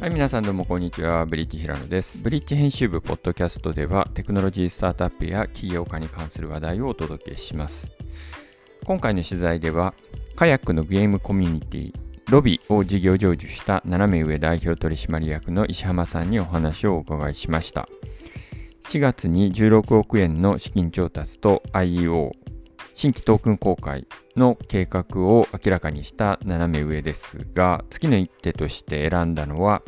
はい、皆さんどうもこんにちは。ブリッジ平野です。ブリッジ編集部ポッドキャストではテクノロジースタートアップや起業家に関する話題をお届けします。今回の取材では、カヤックのゲームコミュニティ、ロビを事業成就した斜め上代表取締役の石浜さんにお話をお伺いしました。4月に16億円の資金調達と IEO、新規トークン公開の計画を明らかにした斜め上ですが、次の一手として選んだのは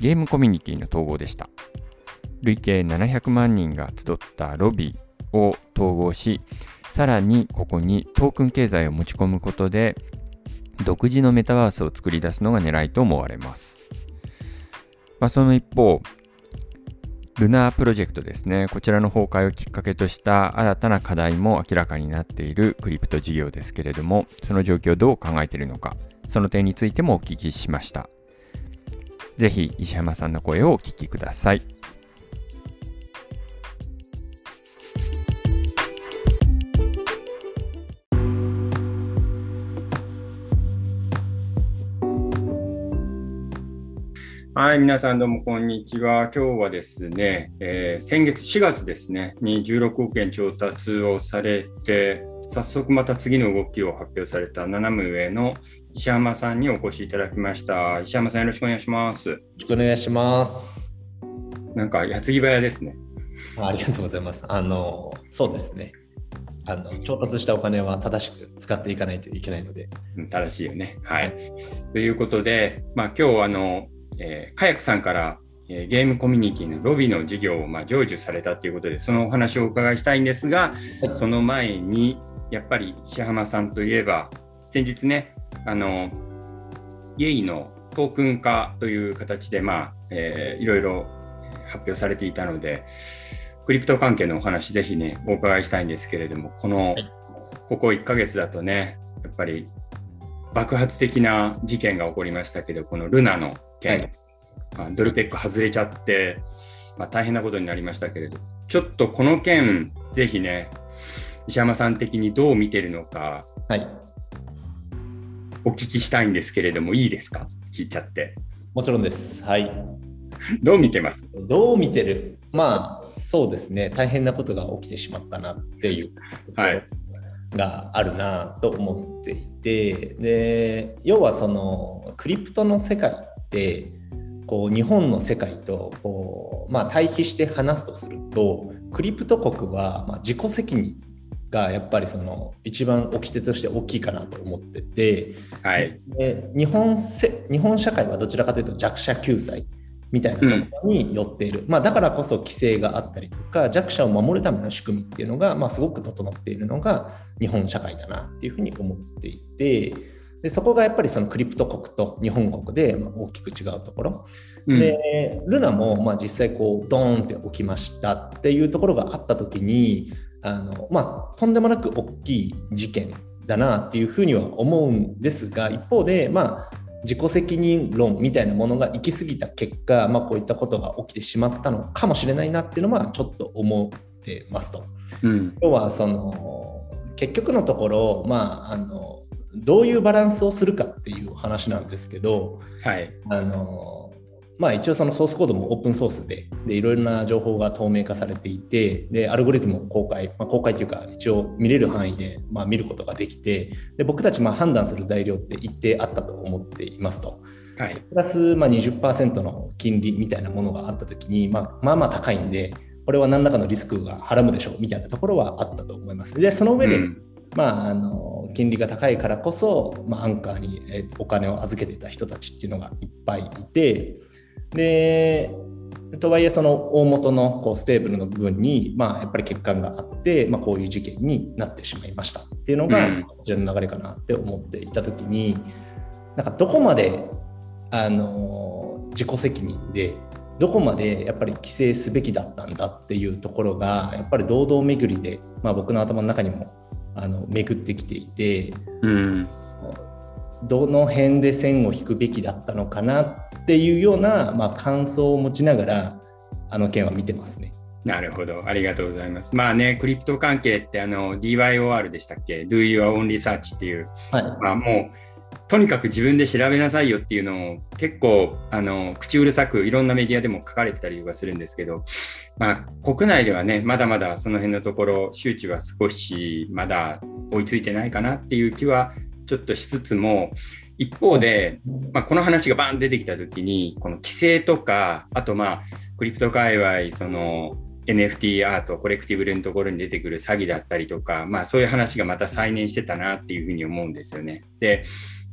ゲームコミュニティの統合でした。累計700万人が集ったロビーを統合し、さらにここにトークン経済を持ち込むことで、独自のメタバースを作り出すのが狙いと思われます。まあ、その一方、ルナープロジェクトですね。こちらの崩壊をきっかけとした新たな課題も明らかになっているクリプト事業ですけれども、その状況をどう考えているのか、その点についてもお聞きしました。ぜひ石浜さんの声をお聞きください。はい、皆さんどうもこんにちは。今日はですね、えー先月4月ですね、に16億円調達をされて、早速また次の動きを発表された斜め上の石浜さんにお越しいただきました。石浜さんよろしくお願いします。よろしくお願いします。なんか矢継ぎ早ですね。あありがとうございます。あの、そうですね。あの調達したお金は正しく使っていかないといけないので、うん正しいよね。はい。ということで、まあ今日あの、えーカヤックさんから、えーゲームコミュニティのロビーの事業をまあ成就されたということで、そのお話をお伺いしたいんですが、はい。その前に、やっぱり石浜さんといえば、先日ね、あの、イエイのトークン化という形で、まあ、えーいろいろ発表されていたので、クリプト関係のお話、ぜひね、お伺いしたいんですけれども、この、はい。ここ1ヶ月だとね、やっぱり爆発的な事件が起こりましたけど、このルナの件、はいまあドルペック外れちゃって、まあ、大変なことになりましたけれど、ちょっとこの件、ぜひね、石山さん的にどう見てるのか、はい。お聞きしたいんですけれども、いいですか？聞いちゃって。もちろんです。はい。どう見てます？どう見てる？まあ、そうですね。大変なことが起きてしまったなっていうはいがあるなと思っていて、で、要はそのクリプトの世界って、こう日本の世界とこう、まあ、対比して話すとするとクリプト国はまあ自己責任がやっぱりその一番掟として大きいかなと思ってて、はい。で日本せ日本社会はどちらかというと弱者救済みたいなところに寄っている、まあ、だからこそ規制があったりとか弱者を守るための仕組みっていうのが、まあ、すごく整っているのが日本社会だなっていうふうに思っていてでそこがやっぱりそのクリプト国と日本国でまあ大きく違うところ、うん。でルナもまあ実際こうドーンって起きましたっていうところがあった時にあの、まあ、とんでもなく大きい事件だなっていうふうには思うんですが一方でまあ自己責任論みたいなものが行き過ぎた結果、まあ、こういったことが起きてしまったのかもしれないなっていうのはちょっと思ってますと。うん。要はその結局のところ、まあ、あのどういうバランスをするかっていう話なんですけど、はい。あのまあ、一応そのソースコードもオープンソースででいろいろな情報が透明化されていてでアルゴリズムも公開、まあ、公開というか一応見れる範囲で、まあ、見ることができてで僕たちまあ判断する材料って一定あったと思っていますと。はい。プラスまあ20%の金利みたいなものがあったときに、まあ、まあまあ高いんでこれは何らかのリスクがはらむでしょうみたいなところはあったと思います。でその上で、うんまあ、あの金利が高いからこそ、まあ、アンカーにえーお金を預けていた人たちっていうのがいっぱいいてでとはいえその大元のこうステーブルの部分に、まあ、やっぱり欠陥があって、まあ、こういう事件になってしまいましたっていうのが、うんこちらの流れかなって思っていた時になんかどこまであの自己責任でどこまでやっぱり規制すべきだったんだっていうところがやっぱり堂々巡りで、まあ、僕の頭の中にもあの巡ってきていてうん。どの辺で線を引くべきだったのかなっていうような、まあ、感想を持ちながらあの件は見てますね。なるほど。ありがとうございます。まあね、クリプト関係ってあの DYOR でしたっけ ?Do Your Own Research っていう、はい、まあもうとにかく自分で調べなさいよっていうのを結構あの口うるさくいろんなメディアでも書かれてたりとかするんですけど、まあ、国内ではねまだまだその辺のところ周知は少しまだ追いついてないかなっていう気はちょっとしつつも一方で、まあ、この話がバーン出てきた時にこの規制とかあとまあクリプト界隈その NFT アートコレクティブルのところに出てくる詐欺だったりとか、まあ、そういう話がまた再燃してたなっていうふうに思うんですよね。で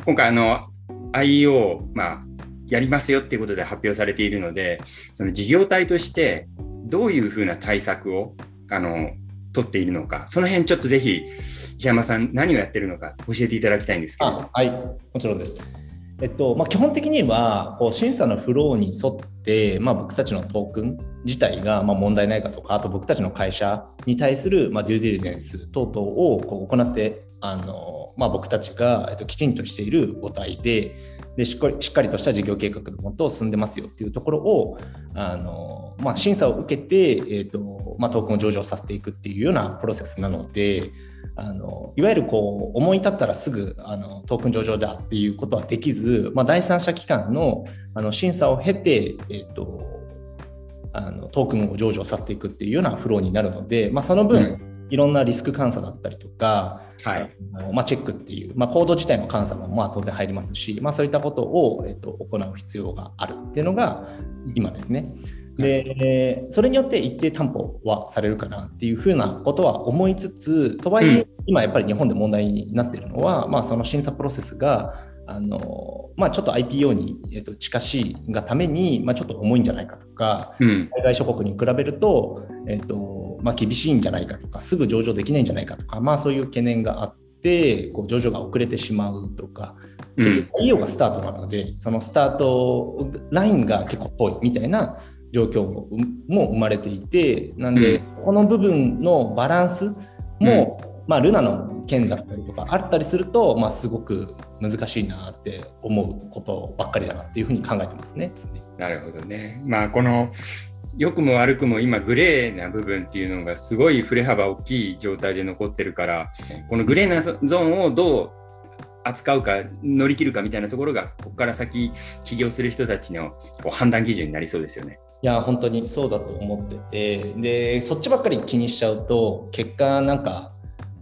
今回あの IEO、まあ、やりますよっていうことで発表されているのでその事業体としてどういうふうな対策をあの取っているのかその辺ちょっとぜひ石山さん何をやってるのか教えていただきたいんですけど。はいもちろんです。えっとまあ、基本的にはこう審査のフローに沿って、まあ、僕たちのトークン自体がまあ問題ないかとかあと僕たちの会社に対するまあデューディリゼンス等々をこう行ってあの、まあ、僕たちがえっときちんとしている母体ででしっかりとした事業計画のもと進んでますよっていうところをあの、まあ、審査を受けて、えーとまあ、トークンを上場させていくっていうようなプロセスなので。あのいわゆるこう思い立ったらすぐあのトークン上場だっていうことはできず、まあ、第三者機関のあの審査を経て、えーと、あのトークンを上場させていくっていうようなフローになるので、まあ、その分、うんいろんなリスク監査だったりとか、はいまあ、チェックっていう、まあ、コード自体の監査もまあ当然入りますし、まあ、そういったことを、えっと、行う必要があるっていうのが今ですね。でそれによって一定担保はされるかなっていうふうなことは思いつつとはいえ今やっぱり日本で問題になっているのは、まあ、その審査プロセスがあのまあ、ちょっと IPO に、えっと、近しいがために、まあ、ちょっと重いんじゃないかとか、うん、海外諸国に比べると,、えっとまあ、厳しいんじゃないかとかすぐ上場できないんじゃないかとか、まあ、そういう懸念があってこう上場が遅れてしまうとか結局 IPO がスタートなので、そのスタートラインが結構遠いみたいな状況も生まれていてなんで、この部分のバランスも、まあ、ルナの件だったりとかあったりすると、まあ、すごく難しいなって思うことばっかりだなっていうふうに考えてますね。なるほどね。まあこの良くも悪くも今グレーな部分っていうのがすごい振れ幅大きい状態で残ってるからこのグレーなゾーンをどう扱うか乗り切るかみたいなところがここから先起業する人たちのこう判断基準になりそうですよね。いや本当にそうだと思っててでそっちばっかり気にしちゃうと結果なんか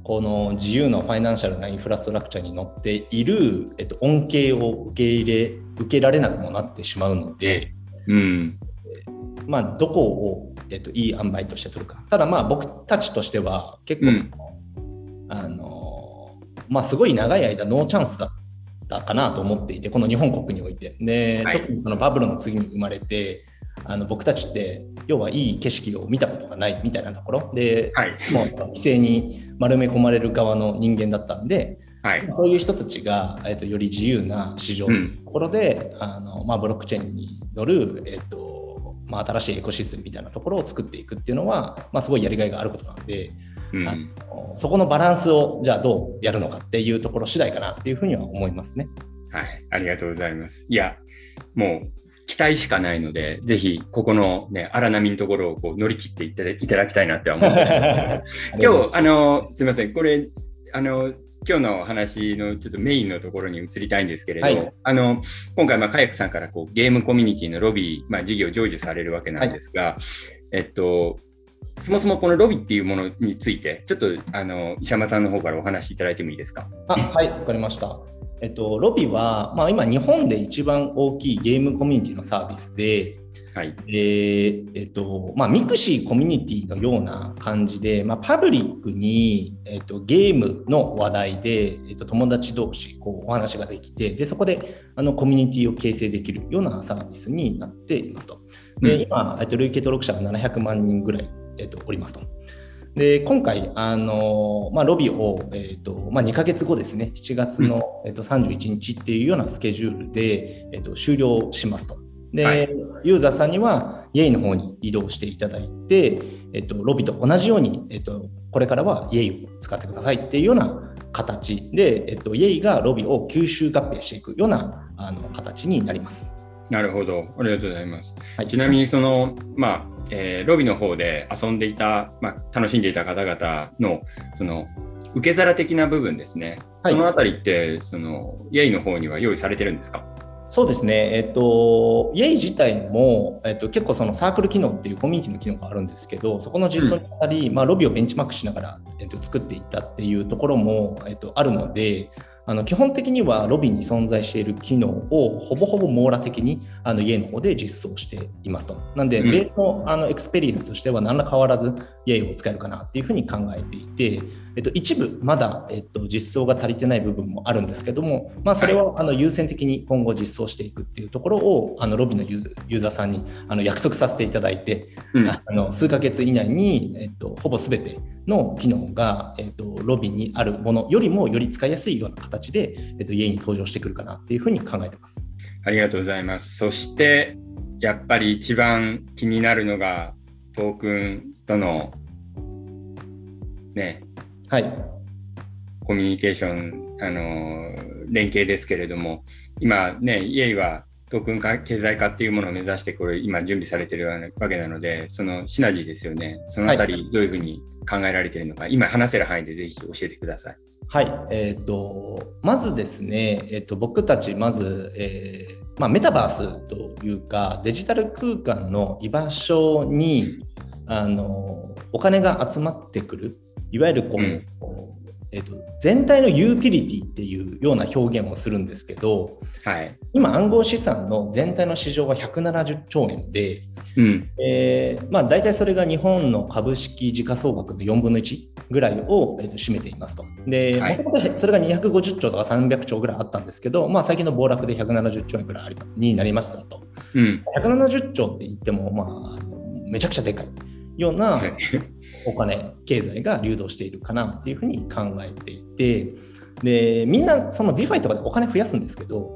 この自由なファイナンシャルなインフラストラクチャーに乗っている、えっと、恩恵を受け入れ受けられなくもなってしまうので、うん、まあ、どこを、えっと、いい塩梅として取るか。ただまあ僕たちとしては結構、うん、あのまあ、すごい長い間ノーチャンスだったかなと思っていてこの日本国において。で、はい、特にそのバブルの次に生まれてあの僕たちって要はいい景色を見たことがないみたいなところ。で、はい、もう規制に丸め込まれる側の人間だったんで、はい、そういう人たちが、えーと、より自由な市場のところで、うん、あのまあ、ブロックチェーンに乗る、えーとまあ、新しいエコシステムみたいなところを作っていくっていうのは、まあ、すごいやりがいがあることなんで、うん、あのそこのバランスをじゃあどうやるのかっていうところ次第かなっていうふうには思いますね。はい、ありがとうございます。いや、もう期待しかないので、ぜひここのね、荒波のところをこう乗り切っていただいただきたいなって思うんですけど、今日、あの、すみません、これ、あの、今日の話のちょっとメインのところに移りたいんですけれど、はい、あの今回、まあ、カヤックさんからこうゲームコミュニティのロビー、まあ、事業を成就されるわけなんですが、はい、えっと、そもそもこの Lobiっていうものについて、ちょっとあの石山さんの方からお話しいただいてもいいですか？あはい、わかりました。えっと、 Lobiは、まあ、今、日本で一番大きいゲームコミュニティのサービスで、はいえーえっとまあ、 mixi コミュニティのような感じで、まあ、パブリックに、えっと、ゲームの話題で、えっと、友達同士こうお話ができてでそこであのコミュニティを形成できるようなサービスになっていますと。で、うん、今、えっと、累計登録者が700万人ぐらい、えっと、おりますと。で今回、あのまあ、ロビーを、えーとまあ、2か月後ですね、7月の、えー、と31日っていうようなスケジュールで、えー、と終了しますと。で、はい、ユーザーさんには、イェイの方に移動していただいて、えっ、ー、と、ロビーと同じように、えっ、ー、と、これからはイェイを使ってくださいっていうような形で、えっ、ー、と、イェイがロビーを吸収合併していくようなあの形になります。なるほど、ありがとうございます。はい、ちなみに、その、まあ、えー、ロビの方で遊んでいた、まあ、楽しんでいた方々のその受け皿的な部分ですね。そのあたりって、その、イェイの方には用意されてるんですか？そうですね、えっと、イェイ自体も、えっと、結構そのサークル機能っていうコミュニティの機能があるんですけど、そこの実装にあたり、うん、まあ、ロビーをベンチマークしながら、えっと、作っていったっていうところも、えっと、あるので、あの基本的には Lobiに存在している機能をほぼほぼ網羅的にあの Yay!の方で実装していますと。なんで、ベースのあのエクスペリエンスとしては何ら変わらず Yay!を使えるかなっていうふうに考えていて、えっと、一部まだ、えっと、実装が足りてない部分もあるんですけども、まあ、それをあの優先的に今後実装していくっていうところをあの Lobiのユーザーさんにあの約束させていただいて、うん、あの数ヶ月以内に、えっと、ほぼ全ての機能が、えっと、ロビーにあるものよりもより使いやすいような形で、えっと、家に登場してくるかなっていうふうに考えてます。ありがとうございます。そしてやっぱり一番気になるのがトークンとのねはい、コミュニケーション、あの連携ですけれども、今ね、イエイはトークン化、経済化っていうものを目指して、これ、今準備されてるわけなので、そのシナジーですよね、そのあたり、どういうふうに考えられているのか、はい、今話せる範囲でぜひ教えてください。はい、えーと、まずですね、えーと、僕たち、まず、えーまあ、メタバースというか、デジタル空間の居場所にあのお金が集まってくる。いわゆるこう、うん、えーと、全体のユーティリティっていうような表現をするんですけど、はい、今暗号資産の全体の市場は170兆円で、うん、えー、まあ、大体それが日本の株式時価総額の4分の1ぐらいを、えーと、占めていますと。で、もともとそれが250兆とか300兆ぐらいあったんですけど、まあ、最近の暴落で170兆円ぐらいになりましたと。うん、170兆って言っても、まあ、めちゃくちゃでかい。ようなお金、経済が流動しているかなっていうふうに考えていて、でみんなその DeFi とかでお金増やすんですけど、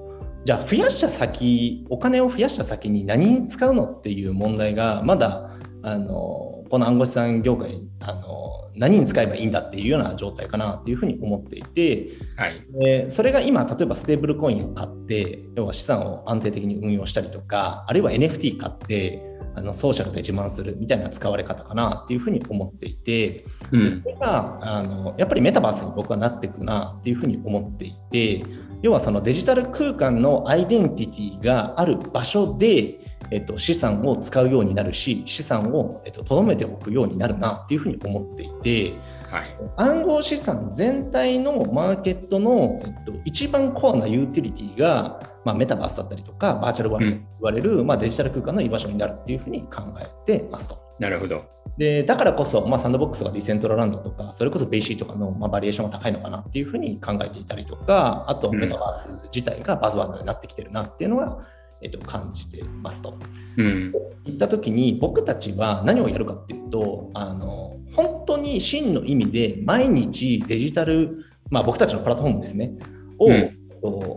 じゃあ増やした先、お金を増やした先に何に使うのっていう問題が、まだあのこの暗号資産業界あの、何に使えばいいんだっていうような状態かなっていうふうに思っていて、はい、でそれが今、例えばステーブルコインを買って、要は資産を安定的に運用したりとか、あるいは NFT 買って、あのソーシャルで自慢するみたいな使われ方かなっていうふうに思っていて、うん、それがあのやっぱりメタバースに僕はなっていくなっていうふうに思っていて要はそのデジタル空間のアイデンティティがある場所で、えっと、資産を使うようになるし資産をとど、めておくようになるなっていうふうに思っていて。はい、暗号資産全体のマーケットの、えっと、一番コアなユーティリティが、まあ、メタバースだったりとかバーチャルワールドと言われる、うん、まあ、デジタル空間の居場所になるっていうふうに考えてますと。なるほど。でだからこそ、まあ、 Sandbox とか Decentraland とかそれこそ BAYC とかの、まあ、バリュエーションが高いのかなっていうふうに考えていたりとかあとメタバース自体がバズワードになってきてるなっていうのは、えっと、感じてますと。うん、言った時に僕たちは何をやるかっていうとあの本当に真の意味で毎日デジタル、まあ、僕たちのプラットフォームですねを、うん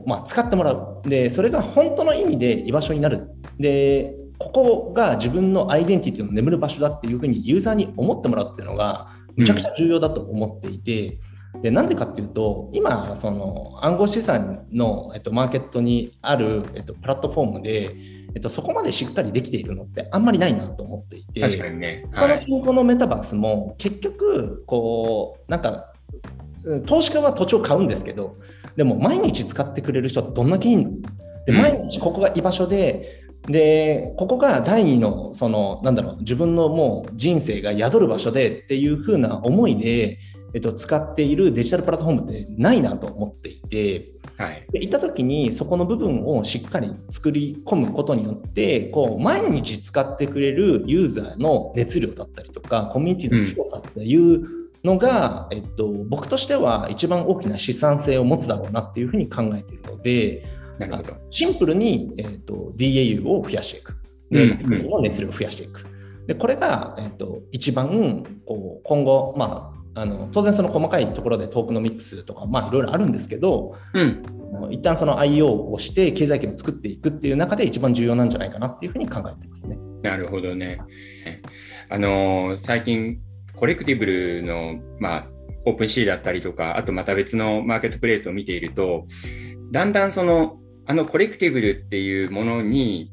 まあ、使ってもらう。でそれが本当の意味で居場所になる。でここが自分のアイデンティティの眠る場所だっていうふうにユーザーに思ってもらうっていうのがめちゃくちゃ重要だと思っていて、うん、でなんでかっていうと今その暗号資産の、えっと、マーケットにある、えっと、プラットフォームでえっと、そこまでしっかりできているのってあんまりないなと思っていて、確かにね。はい、他の新興のメタバースも結局、こう、なんか、投資家は土地を買うんですけど、でも毎日使ってくれる人はどんだけいいの？で毎日ここが居場所で、でここが第二のそのなんだろう自分のもう人生が宿る場所でっていう風な思いで、えっと、使っているデジタルプラットフォームってないなと思っていて、はい、で行った時にそこの部分をしっかり作り込むことによってこう毎日使ってくれるユーザーの熱量だったりとかコミュニティの強さっていうのが、うん、えっと、僕としては一番大きな資産性を持つだろうなっていうふうに考えているのでなるほど。シンプルに、えっと、DAU を増やしていく。で、うんうん、の熱量を増やしていく。でこれが、えっと、一番こう今後、まあ、あの当然その細かいところでトークのミックスとかまあいろいろあるんですけど、うん、一旦その IO をして経済圏を作っていくっていう中で一番重要なんじゃないかなっていうふうに考えてますね。なるほどね。あの最近コレクティブルの、まあ、 OpenSea だったりとかあとまた別のマーケットプレイスを見ているとだんだんそのあのコレクティブルっていうものに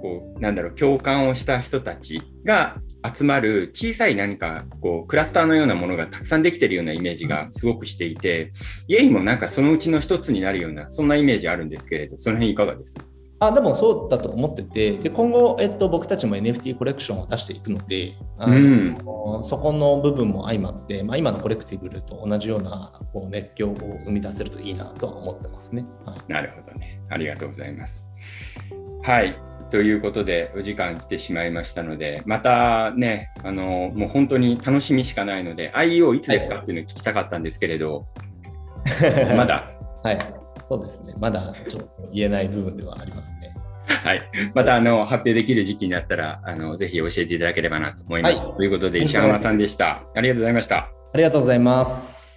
こうなんだろう共感をした人たちが集まる小さい何かこうクラスターのようなものがたくさんできてるようなイメージがすごくしていて、 Yay!もなんかそのうちの一つになるようなそんなイメージあるんですけれどその辺いかがですか？あでもそうだと思っててで今後、えっと、僕たちも NFT コレクションを出していくのであの、うん、そこの部分も相まって、まあ、今のコレクティブルと同じようなこう熱狂を生み出せるといいなとは思ってますね、はい、なるほどね。ありがとうございます。はい。ということでお時間来てしまいましたのでまたねあのもう本当に楽しみしかないので IEO いつですか？っていうのを聞きたかったんですけれど、まだ？はいそうですね。まだちょっと言えない部分ではありますね。はい。また、あの、発表できる時期になったら、あの、ぜひ教えていただければなと思います。はい、ということで、石浜さんでした。ありがとうございました。ありがとうございます。